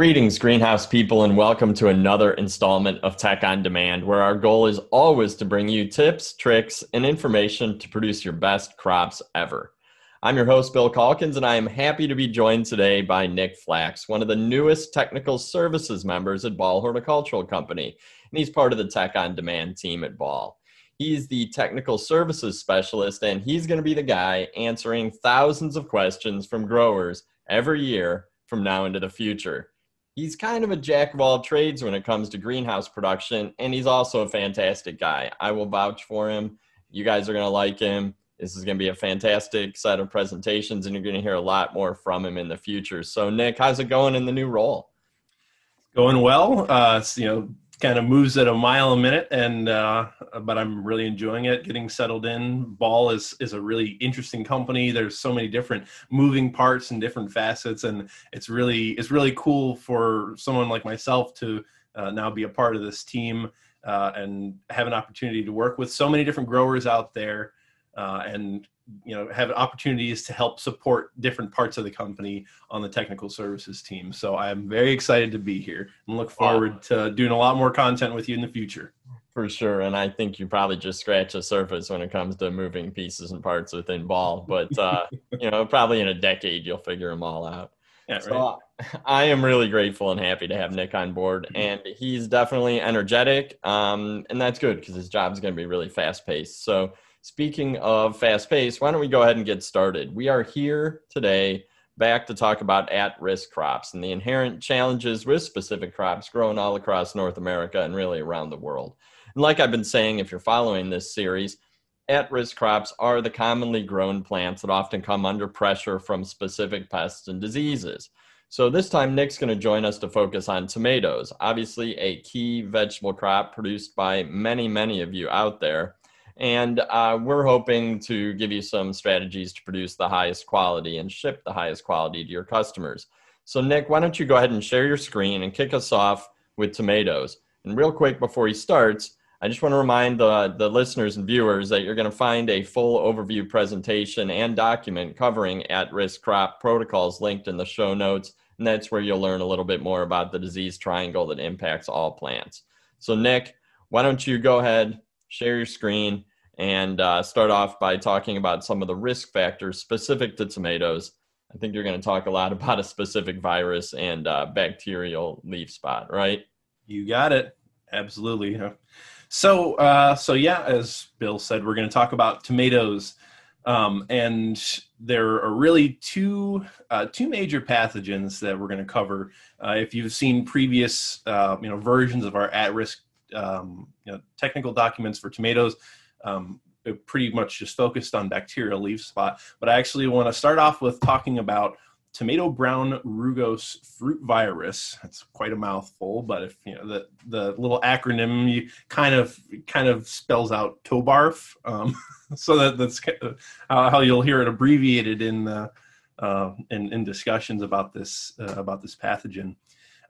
Greetings, greenhouse people, and welcome to another installment of Tech on Demand, where our goal is always to bring you tips, tricks, and information to produce your best crops ever. I'm your host, Bill Calkins, and I am happy to be joined today by Nick Flax, one of the newest technical services members at Ball Horticultural Company, and he's part of the Tech on Demand team at Ball. He's the technical services specialist, and he's going to be the guy answering thousands of questions from growers every year from now into the future. He's kind of a jack of all trades when it comes to greenhouse production, and he's also a fantastic guy. I will vouch for him. You guys are going to like him. This is going to be a fantastic set of presentations, and you're going to hear a lot more from him in the future. So, Nick, how's it going in the new role? Going well. Uh, you know, kind of moves at a mile a minute and uh, but i'm really enjoying it. Getting settled in. Ball is is a really interesting company. There's so many different moving parts and different facets and it's really it's really cool for someone like myself to uh, now be a part of this team uh, and have an opportunity to work with so many different growers out there uh, and you know have opportunities to help support different parts of the company on the technical services team so i'm very excited to be here and look forward to doing a lot more content with you in the future for sure and i think you probably just scratch the surface when it comes to moving pieces and parts within ball but uh, you know probably in a decade you'll figure them all out yeah, so right. I am really grateful and happy to have Nick on board, and he's definitely energetic, um, and that's good because his job is going to be really fast paced. So Speaking of fast pace, why don't we go ahead and get started? We are here today back to talk about at risk crops and the inherent challenges with specific crops grown all across North America and really around the world. And like I've been saying, if you're following this series, at risk crops are the commonly grown plants that often come under pressure from specific pests and diseases. So this time, Nick's going to join us to focus on tomatoes, obviously a key vegetable crop produced by many, many of you out there. And uh, we're hoping to give you some strategies to produce the highest quality and ship the highest quality to your customers. So, Nick, why don't you go ahead and share your screen and kick us off with tomatoes? And real quick before he starts, I just want to remind the, the listeners and viewers that you're going to find a full overview presentation and document covering at risk crop protocols linked in the show notes. And that's where you'll learn a little bit more about the disease triangle that impacts all plants. So, Nick, why don't you go ahead, share your screen, and uh, start off by talking about some of the risk factors specific to tomatoes. I think you're going to talk a lot about a specific virus and uh, bacterial leaf spot, right? You got it. Absolutely. So, uh, so yeah, as Bill said, we're going to talk about tomatoes, um, and there are really two uh, two major pathogens that we're going to cover. Uh, if you've seen previous, uh, you know, versions of our at-risk um, you know, technical documents for tomatoes, um, pretty much just focused on bacterial leaf spot. But I actually want to start off with talking about tomato brown rugose fruit virus. It's quite a mouthful, but if you know the the little acronym, you kind of kind of spells out TOBARF. Um, so that that's how you'll hear it abbreviated in the uh, in, in discussions about this uh, about this pathogen.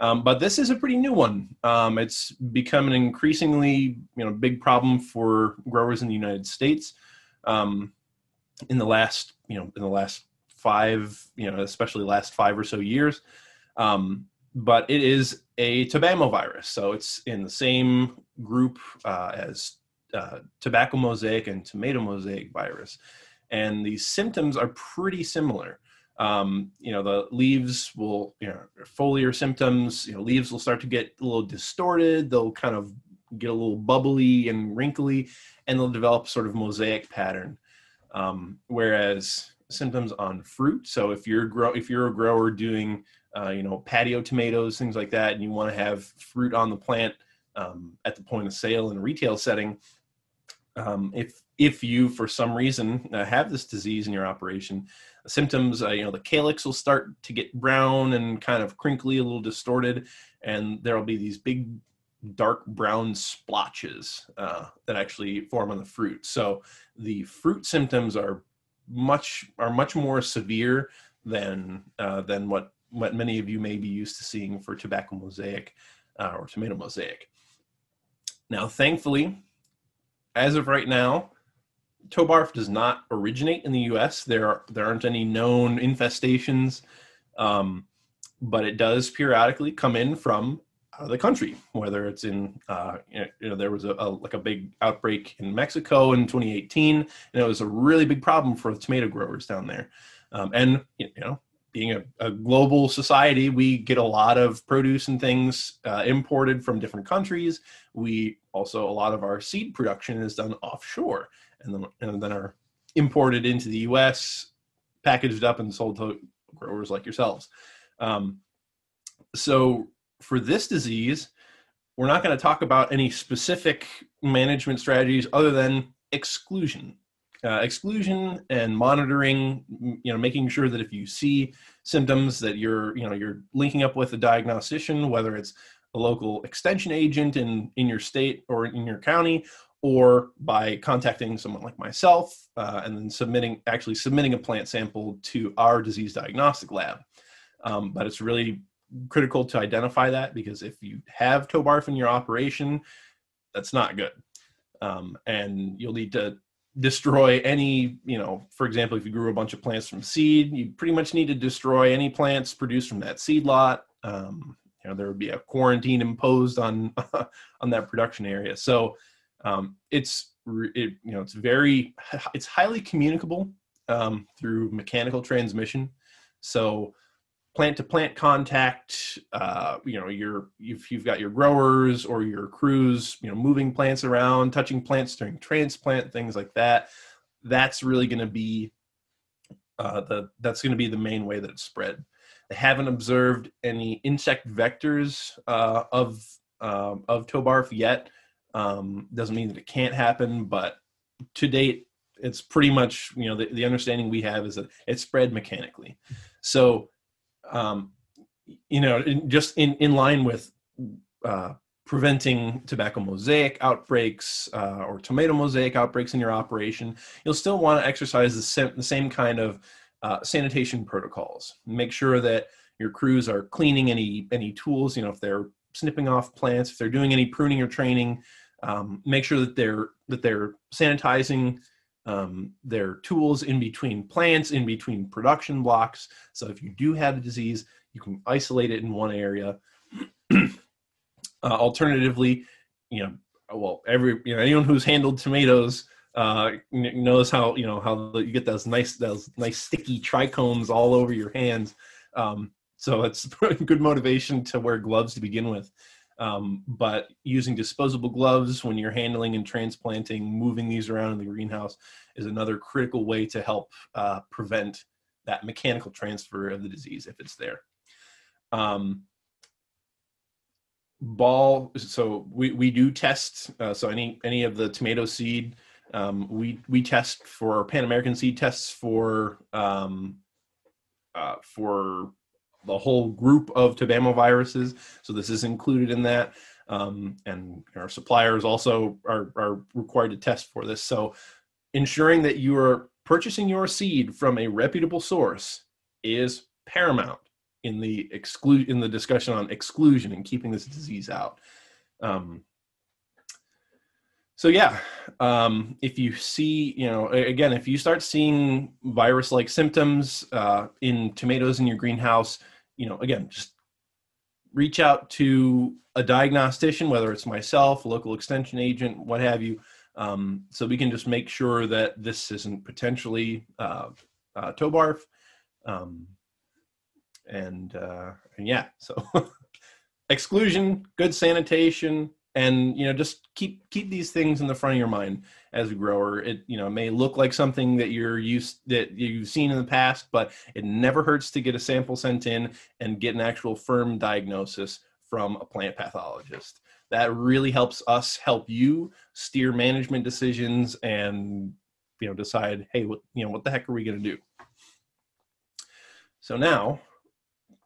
Um, but this is a pretty new one. Um, it's become an increasingly you know big problem for growers in the United States. Um, in the last you know in the last five you know especially last five or so years. Um, but it is a tobacco virus, so it's in the same group uh, as uh, tobacco mosaic and tomato mosaic virus, and the symptoms are pretty similar um, you know the leaves will you know foliar symptoms you know leaves will start to get a little distorted they'll kind of get a little bubbly and wrinkly and they'll develop sort of mosaic pattern. Um, whereas symptoms on fruit so if you're grow if you're a grower doing uh, you know patio tomatoes things like that and you want to have fruit on the plant um, at the point of sale in a retail setting um, if if you for some reason uh, have this disease in your operation symptoms uh, you know the calyx will start to get brown and kind of crinkly a little distorted and there'll be these big dark brown splotches uh, that actually form on the fruit. So the fruit symptoms are much are much more severe than uh, than what what many of you may be used to seeing for tobacco mosaic uh, or tomato mosaic. Now thankfully as of right now Tobarf does not originate in the U.S. There are, there aren't any known infestations. Um, but it does periodically come in from out of the country, whether it's in, uh, you know, there was a, a, like a big outbreak in Mexico in 2018, and it was a really big problem for the tomato growers down there. Um, and you know, being a, a, global society, we get a lot of produce and things uh, imported from different countries. We also a lot of our seed production is done offshore, and then and then are imported into the U.S., packaged up and sold to growers like yourselves. Um, so for this disease, we're not going to talk about any specific management strategies other than exclusion. Uh, exclusion and monitoring, you know, making sure that if you see symptoms that you're, you know, you're linking up with a diagnostician, whether it's a local extension agent in in your state or in your county, or by contacting someone like myself uh, and then submitting, actually submitting a plant sample to our disease diagnostic lab. Um, but it's really critical to identify that because if you have tobarf in your operation, that's not good. Um, and you'll need to destroy any, you know, for example, if you grew a bunch of plants from seed, you pretty much need to destroy any plants produced from that seed lot. Um, you know, there would be a quarantine imposed on on that production area. So um, it's it, you know it's very it's highly communicable um, through mechanical transmission. So plant to plant contact uh, you know your if you've got your growers or your crews you know moving plants around touching plants during transplant things like that that's really going to be uh, the that's going to be the main way that it's spread they haven't observed any insect vectors uh, of uh, of tobarf yet um, doesn't mean that it can't happen but to date it's pretty much you know the, the understanding we have is that it's spread mechanically so um, you know, in, just in, in line with uh, preventing tobacco mosaic outbreaks uh, or tomato mosaic outbreaks in your operation, you'll still want to exercise the same, the same kind of uh, sanitation protocols. Make sure that your crews are cleaning any any tools. You know, if they're snipping off plants, if they're doing any pruning or training, um, make sure that they're that they're sanitizing um, their tools in between plants, in between production blocks. So if you do have a disease, you can isolate it in one area. uh, alternatively, you know, well, every you know anyone who's handled tomatoes uh, knows how you know how you get those nice those nice sticky trichomes all over your hands. Um, so it's good motivation to wear gloves to begin with. Um, but using disposable gloves when you're handling and transplanting, moving these around in the greenhouse is another critical way to help uh, prevent that mechanical transfer of the disease if it's there. Um, ball, so we, we do test, uh, so any, any of the tomato seed, um, we, we test for Pan American seed tests for, um, uh, for the whole group of viruses. So this is included in that. Um, and our suppliers also are, are required to test for this. So ensuring that you are purchasing your seed from a reputable source is paramount in the exclude in the discussion on exclusion and keeping this disease out. Um, so yeah, um, if you see, you know, again, if you start seeing virus-like symptoms uh, in tomatoes in your greenhouse, you know, again, just reach out to a diagnostician, whether it's myself, local extension agent, what have you, um, so we can just make sure that this isn't potentially uh, uh, tobarf. Um, and, uh, and yeah, so exclusion, good sanitation, and you know just keep keep these things in the front of your mind as a grower. It you know may look like something that you're used that you've seen in the past but it never hurts to get a sample sent in and get an actual firm diagnosis from a plant pathologist. That really helps us help you steer management decisions and you know decide hey what you know what the heck are we going to do? So now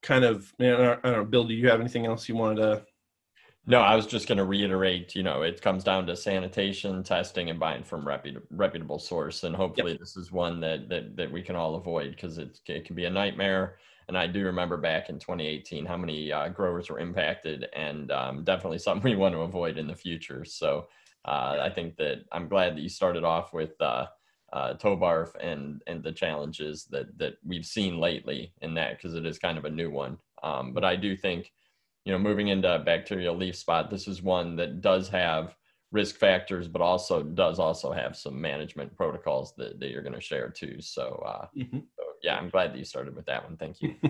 kind of you know, I don't know bill do you have anything else you wanted to no, I was just going to reiterate, you know, it comes down to sanitation, testing, and buying from reputable, reputable source. And hopefully yep. this is one that, that, that we can all avoid because it, it can be a nightmare. And I do remember back in 2018 how many uh, growers were impacted and um, definitely something we want to avoid in the future. So uh, I think that I'm glad that you started off with uh, uh, Tobarf and, and the challenges that, that we've seen lately in that because it is kind of a new one. Um, but I do think, you know, moving into bacterial leaf spot, this is one that does have risk factors, but also does also have some management protocols that, that you're going to share too. So, uh, mm-hmm. so, yeah, I'm glad that you started with that one. Thank you.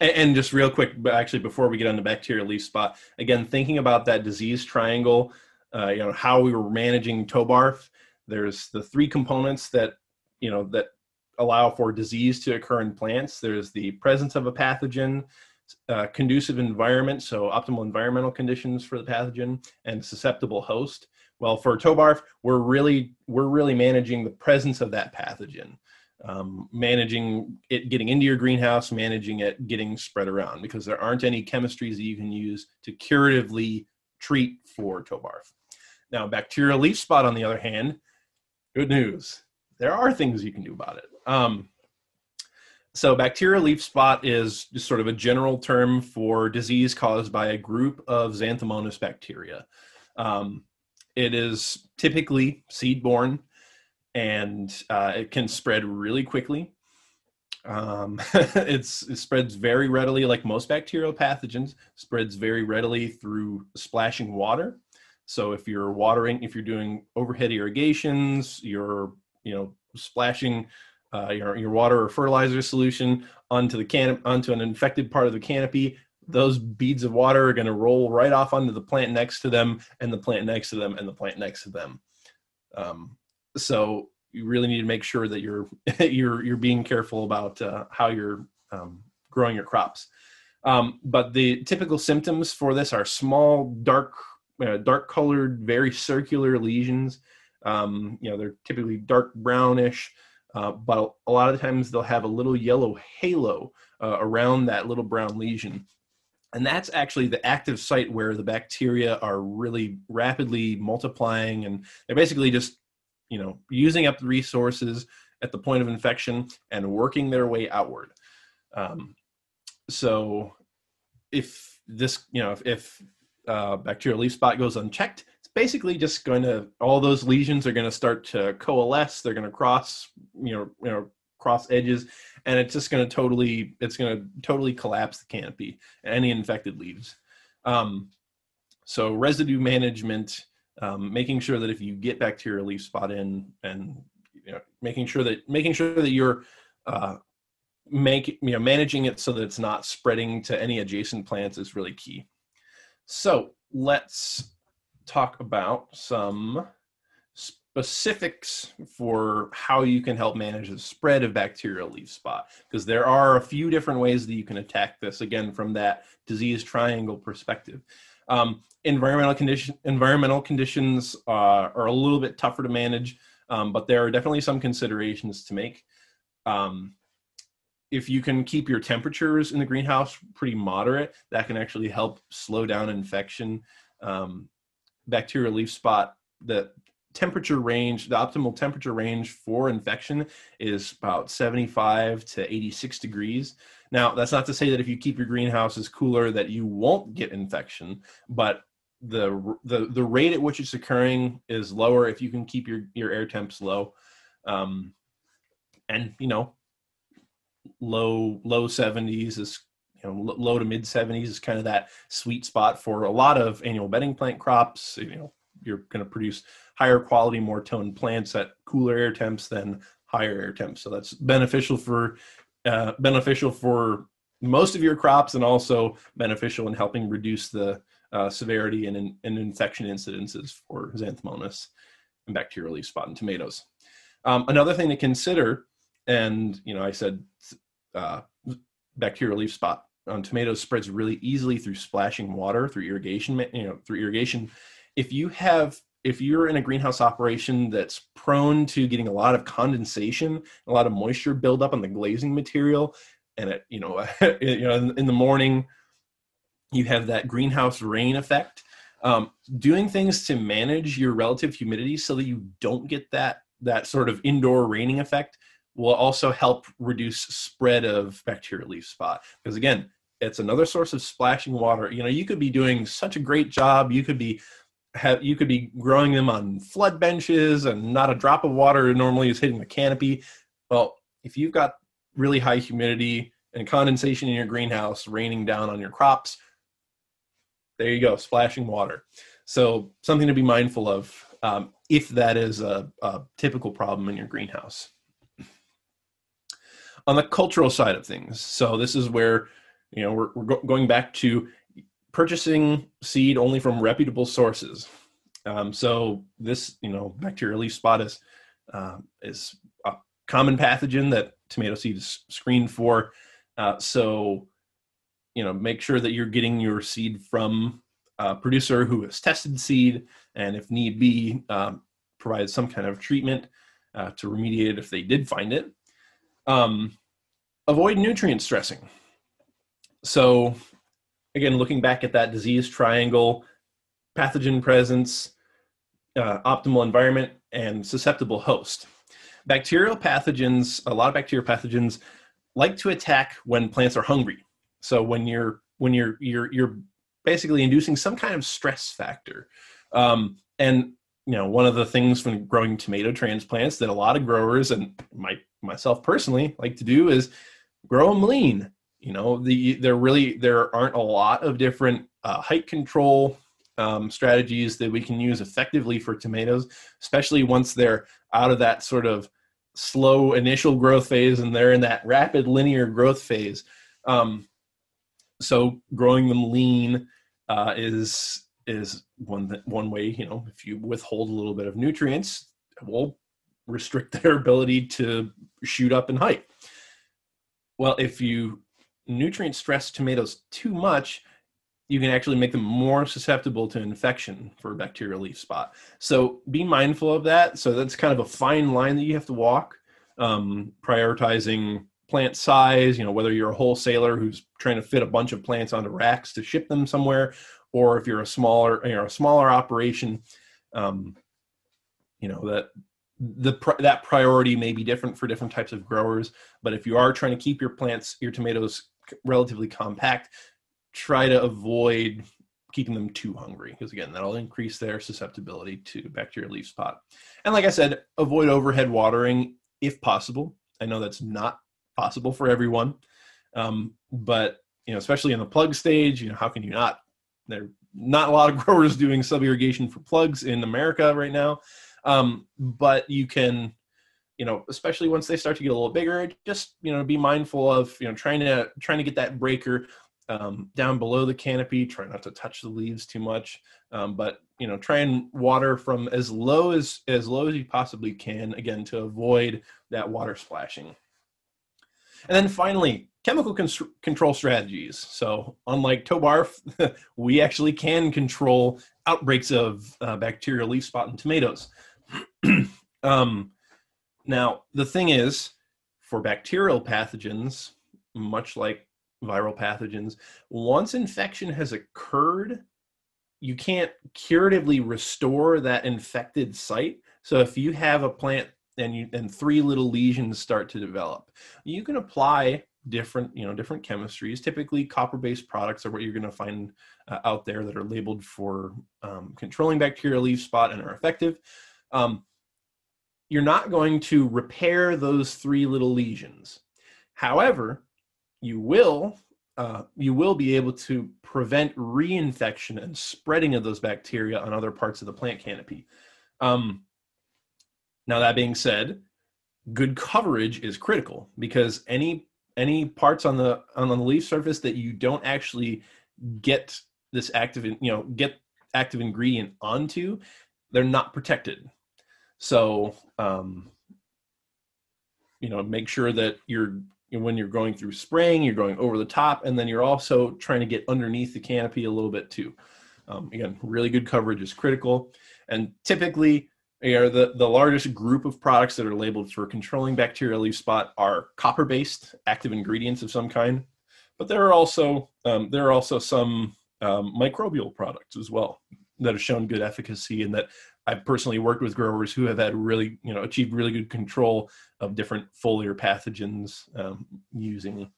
and, and, just real quick, but actually before we get on the bacterial leaf spot, again, thinking about that disease triangle, uh, you know, how we were managing tobarf, there's the three components that, you know, that allow for disease to occur in plants. There's the presence of a pathogen, uh, conducive environment, so optimal environmental conditions for the pathogen, and susceptible host. Well, for tobarf, we're really we're really managing the presence of that pathogen, um, managing it getting into your greenhouse, managing it getting spread around, because there aren't any chemistries that you can use to curatively treat for tobarf. Now, bacterial leaf spot, on the other hand, good news. There are things you can do about it. Um, so, bacterial leaf spot is just sort of a general term for disease caused by a group of Xanthomonas bacteria. Um, it is typically seed borne and uh, it can spread really quickly. Um, it spreads very readily, like most bacterial pathogens, spreads very readily through splashing water. So if you're watering, if you're doing overhead irrigations, you're you know splashing uh, your, your water or fertilizer solution onto the can onto an infected part of the canopy. Those beads of water are going to roll right off onto the plant next to them and the plant next to them and the plant next to them. Um, so you really need to make sure that you're you're you're being careful about uh, how you're um, growing your crops. Um, but the typical symptoms for this are small dark uh, dark colored very circular lesions. Um, you know they're typically dark brownish uh, but a lot of times they'll have a little yellow halo uh, around that little brown lesion. And that's actually the active site where the bacteria are really rapidly multiplying and they're basically just, you know, using up the resources at the point of infection and working their way outward. Um, so if this, you know, if, if uh, bacterial leaf spot goes unchecked, basically just going to all those lesions are going to start to coalesce they're going to cross you know you know cross edges and it's just going to totally it's going to totally collapse the canopy any infected leaves. Um, so residue management um, making sure that if you get bacterial leaf spot in and you know making sure that making sure that you're uh, make you know managing it so that it's not spreading to any adjacent plants is really key. So let's talk about some specifics for how you can help manage the spread of bacterial leaf spot because there are a few different ways that you can attack this again from that disease triangle perspective. Um, environmental condition environmental conditions uh, are a little bit tougher to manage um, but there are definitely some considerations to make. Um, if you can keep your temperatures in the greenhouse pretty moderate that can actually help slow down infection. Um, bacterial leaf spot, the temperature range, the optimal temperature range for infection is about 75 to 86 degrees. Now, that's not to say that if you keep your greenhouses cooler that you won't get infection, but the the the rate at which it's occurring is lower if you can keep your your air temps low. Um, and you know, low low 70s is you know low to mid 70s is kind of that sweet spot for a lot of annual bedding plant crops. You know you're going to produce higher quality more toned plants at cooler air temps than higher air temps. So that's beneficial for uh, beneficial for most of your crops and also beneficial in helping reduce the uh, severity and, and infection incidences for xanthomonas and bacterial leaf spot in tomatoes. Um, another thing to consider and you know i said uh, bacterial leaf spot on tomatoes spreads really easily through splashing water through irrigation you know through irrigation. If you have if you're in a greenhouse operation that's prone to getting a lot of condensation a lot of moisture buildup on the glazing material and it you know you know in, in the morning you have that greenhouse rain effect um, doing things to manage your relative humidity so that you don't get that that sort of indoor raining effect will also help reduce spread of bacterial leaf spot. Because again it's another source of splashing water you know you could be doing such a great job you could be have you could be growing them on flood benches and not a drop of water normally is hitting the canopy well if you've got really high humidity and condensation in your greenhouse raining down on your crops. There you go, splashing water. So something to be mindful of um, if that is a, a typical problem in your greenhouse. On the cultural side of things, so this is where you know we're, we're go- going back to purchasing seed only from reputable sources. Um, so this, you know, bacterial leaf spot is uh, is a common pathogen that tomato seed is screened for. Uh, so, you know, make sure that you're getting your seed from a producer who has tested seed, and if need be, um, provide some kind of treatment uh, to remediate it if they did find it. Um, avoid nutrient stressing. So, again, looking back at that disease triangle, pathogen presence, uh, optimal environment, and susceptible host. Bacterial pathogens, a lot of bacterial pathogens like to attack when plants are hungry. So when you're when you're you're you're basically inducing some kind of stress factor. Um, and you know, one of the things when growing tomato transplants that a lot of growers and my myself personally like to do is grow them lean. You know, the there really there aren't a lot of different uh, height control um, strategies that we can use effectively for tomatoes, especially once they're out of that sort of slow initial growth phase and they're in that rapid linear growth phase. Um, so growing them lean uh, is is one one way. You know, if you withhold a little bit of nutrients, it will restrict their ability to shoot up in height. Well, if you nutrient stress tomatoes too much, you can actually make them more susceptible to infection for bacterial leaf spot. So be mindful of that. So that's kind of a fine line that you have to walk, um, prioritizing plant size. You know, whether you're a wholesaler who's trying to fit a bunch of plants onto racks to ship them somewhere, or if you're a smaller, you know, a smaller operation, um, you know that the that priority may be different for different types of growers. But if you are trying to keep your plants, your tomatoes relatively compact, try to avoid keeping them too hungry because again that'll increase their susceptibility to bacterial leaf spot. And like i said avoid overhead watering if possible. I know that's not possible for everyone um, but you know especially in the plug stage you know how can you not? There not a lot of growers doing sub irrigation for plugs in america right now um, but you can you know especially once they start to get a little bigger just you know be mindful of you know trying to trying to get that breaker um, down below the canopy. Try not to touch the leaves too much, um, but you know, try and water from as low as as low as you possibly can. Again, to avoid that water splashing. And then finally, chemical con- control strategies. So, unlike Tobarf, we actually can control outbreaks of uh, bacterial leaf spot in tomatoes. um, now, the thing is, for bacterial pathogens, much like viral pathogens. Once infection has occurred, you can't curatively restore that infected site. So if you have a plant and you and three little lesions start to develop, you can apply different you know different chemistries. Typically, copper-based products are what you're going to find uh, out there that are labeled for um, controlling bacterial leaf spot and are effective. Um, you're not going to repair those three little lesions. However, you will uh, you will be able to prevent reinfection and spreading of those bacteria on other parts of the plant canopy. Um, now that being said, good coverage is critical because any any parts on the on the leaf surface that you don't actually get this active you know get active ingredient onto, they're not protected. So um, you know make sure that you're when you're going through spraying, you're going over the top, and then you're also trying to get underneath the canopy a little bit too. Um, again, really good coverage is critical. And typically, you know, the, the largest group of products that are labeled for controlling bacterial leaf spot are copper-based active ingredients of some kind. But there are also um, there are also some um, microbial products as well that have shown good efficacy and that I've personally worked with growers who have had really, you know, achieved really good control of different foliar pathogens um, using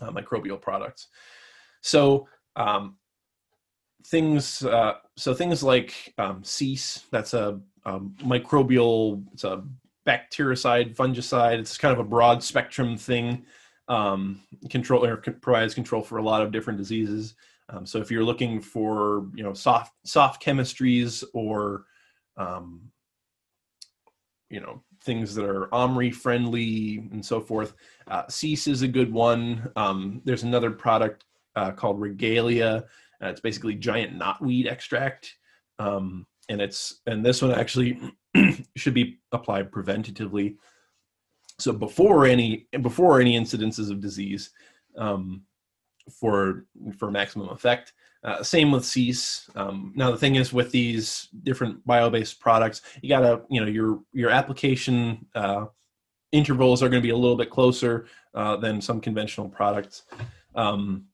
uh, microbial products. So um, things, uh, so things like um, cease, that's a, a microbial, it's a bactericide, fungicide. It's kind of a broad spectrum thing. um, control or provides control for a lot of different diseases. Um, so if you're looking for you know soft soft chemistries or um, you know things that are OMRI friendly and so forth, uh, Cease is a good one. Um, there's another product uh, called Regalia. Uh, it's basically giant knotweed extract, um, and it's and this one actually should be applied preventatively. So before any before any incidences of disease, um, for for maximum effect. Uh, same with cease. Um, now the thing is with these different bio-based products, you gotta you know your your application uh, intervals are going to be a little bit closer uh, than some conventional products. Um,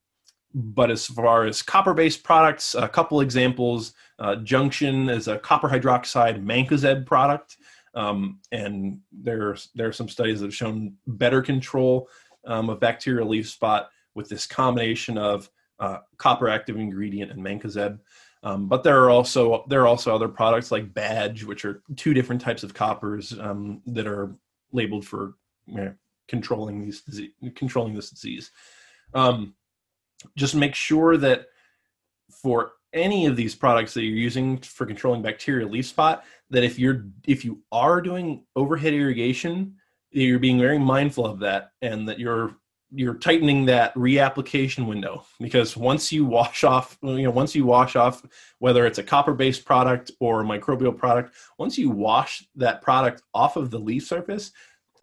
but as far as copper-based products, a couple examples. Uh, Junction is a copper hydroxide mancozeb product, um, and there's there are some studies that have shown better control um, of bacterial leaf spot with this combination of uh, copper active ingredient and mancozeb. Um, but there are also there are also other products like Badge, which are two different types of coppers um, that are labeled for you know, controlling these disease, controlling this disease. Um, just make sure that for any of these products that you're using for controlling bacterial leaf spot, that if you're if you are doing overhead irrigation, you're being very mindful of that, and that you're you're tightening that reapplication window because once you wash off you know once you wash off whether it's a copper based product or a microbial product once you wash that product off of the leaf surface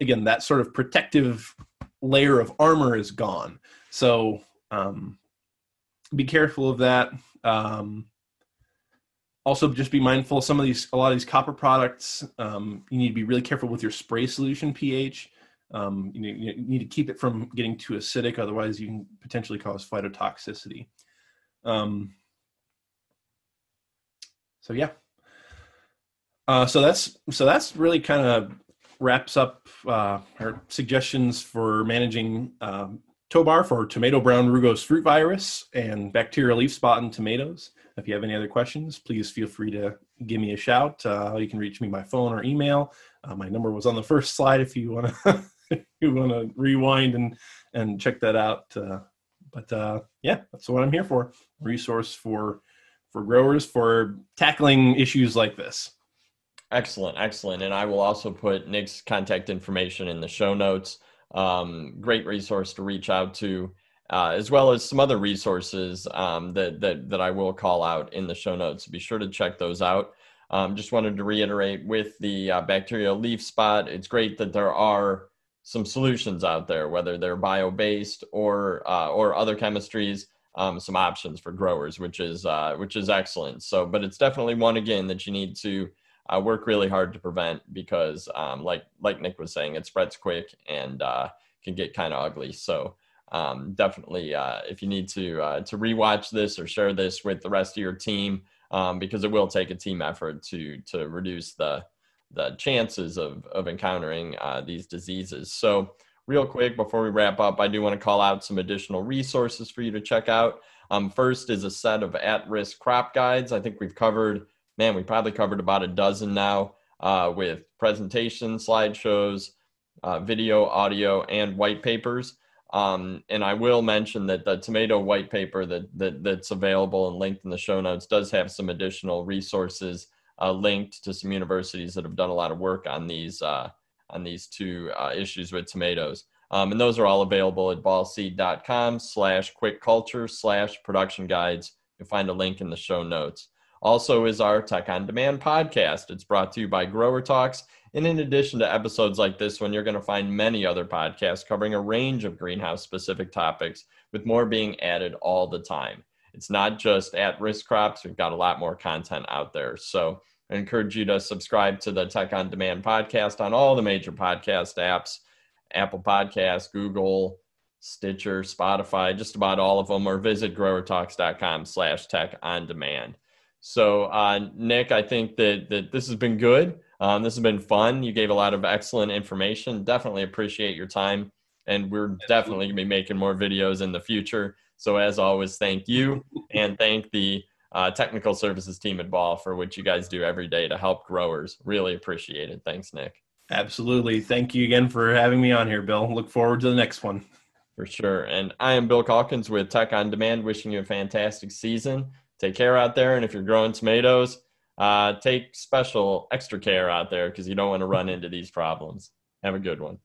again that sort of protective layer of armor is gone. So um, be careful of that. Um, also just be mindful some of these a lot of these copper products um, you need to be really careful with your spray solution ph um, you, need, you, need, to keep it from getting too acidic, otherwise you can potentially cause phytotoxicity. Um, so yeah, uh, so that's so that's really kind of wraps up uh, our suggestions for managing um, tobarf or tomato brown rugose fruit virus and bacterial leaf spot in tomatoes. If you have any other questions, please feel free to give me a shout. Uh, you can reach me by phone or email. Uh, my number was on the first slide if you want to you want to rewind and and check that out. Uh, but uh, yeah, that's what I'm here for. Resource for for growers for tackling issues like this. Excellent, excellent. And I will also put Nick's contact information in the show notes. Um, great resource to reach out to, uh, as well as some other resources um, that, that that I will call out in the show notes. Be sure to check those out. Um, just wanted to reiterate with the uh, bacterial leaf spot. It's great that there are some solutions out there, whether they're bio-based or uh, or other chemistries, um, some options for growers, which is uh, which is excellent. So, but it's definitely one again that you need to uh, work really hard to prevent because, um, like like Nick was saying, it spreads quick and uh, can get kind of ugly. So. Um, definitely, uh, if you need to uh, to rewatch this or share this with the rest of your team, um, because it will take a team effort to to reduce the the chances of, of encountering uh, these diseases. So, real quick before we wrap up, I do want to call out some additional resources for you to check out. Um, first is a set of at risk crop guides. I think we've covered, man, we probably covered about a dozen now uh, with presentations, slideshows, uh, video, audio, and white papers. Um, and I will mention that the tomato white paper that, that that's available and linked in the show notes does have some additional resources uh, linked to some universities that have done a lot of work on these uh, on these two uh, issues with tomatoes. Um, and those are all available at ballseed.com slash quick culture slash production guides. You'll find a link in the show notes. Also is our Tech on Demand podcast. It's brought to you by Grower Talks. And in addition to episodes like this one, you're going to find many other podcasts covering a range of greenhouse specific topics, with more being added all the time. It's not just at risk crops, we've got a lot more content out there. So I encourage you to subscribe to the Tech on Demand podcast on all the major podcast apps Apple Podcasts, Google, Stitcher, Spotify, just about all of them, or visit growertalks.com slash tech on demand. So, uh, Nick, I think that, that this has been good. Um, this has been fun. You gave a lot of excellent information. Definitely appreciate your time. And we're definitely going to be making more videos in the future. So, as always, thank you and thank the uh, technical services team at Ball for what you guys do every day to help growers. Really appreciate it. Thanks, Nick. Absolutely. Thank you again for having me on here, Bill. Look forward to the next one. For sure. And I am Bill Calkins with Tech on Demand, wishing you a fantastic season. Take care out there. And if you're growing tomatoes, uh, take special extra care out there because you don't want to run into these problems. Have a good one.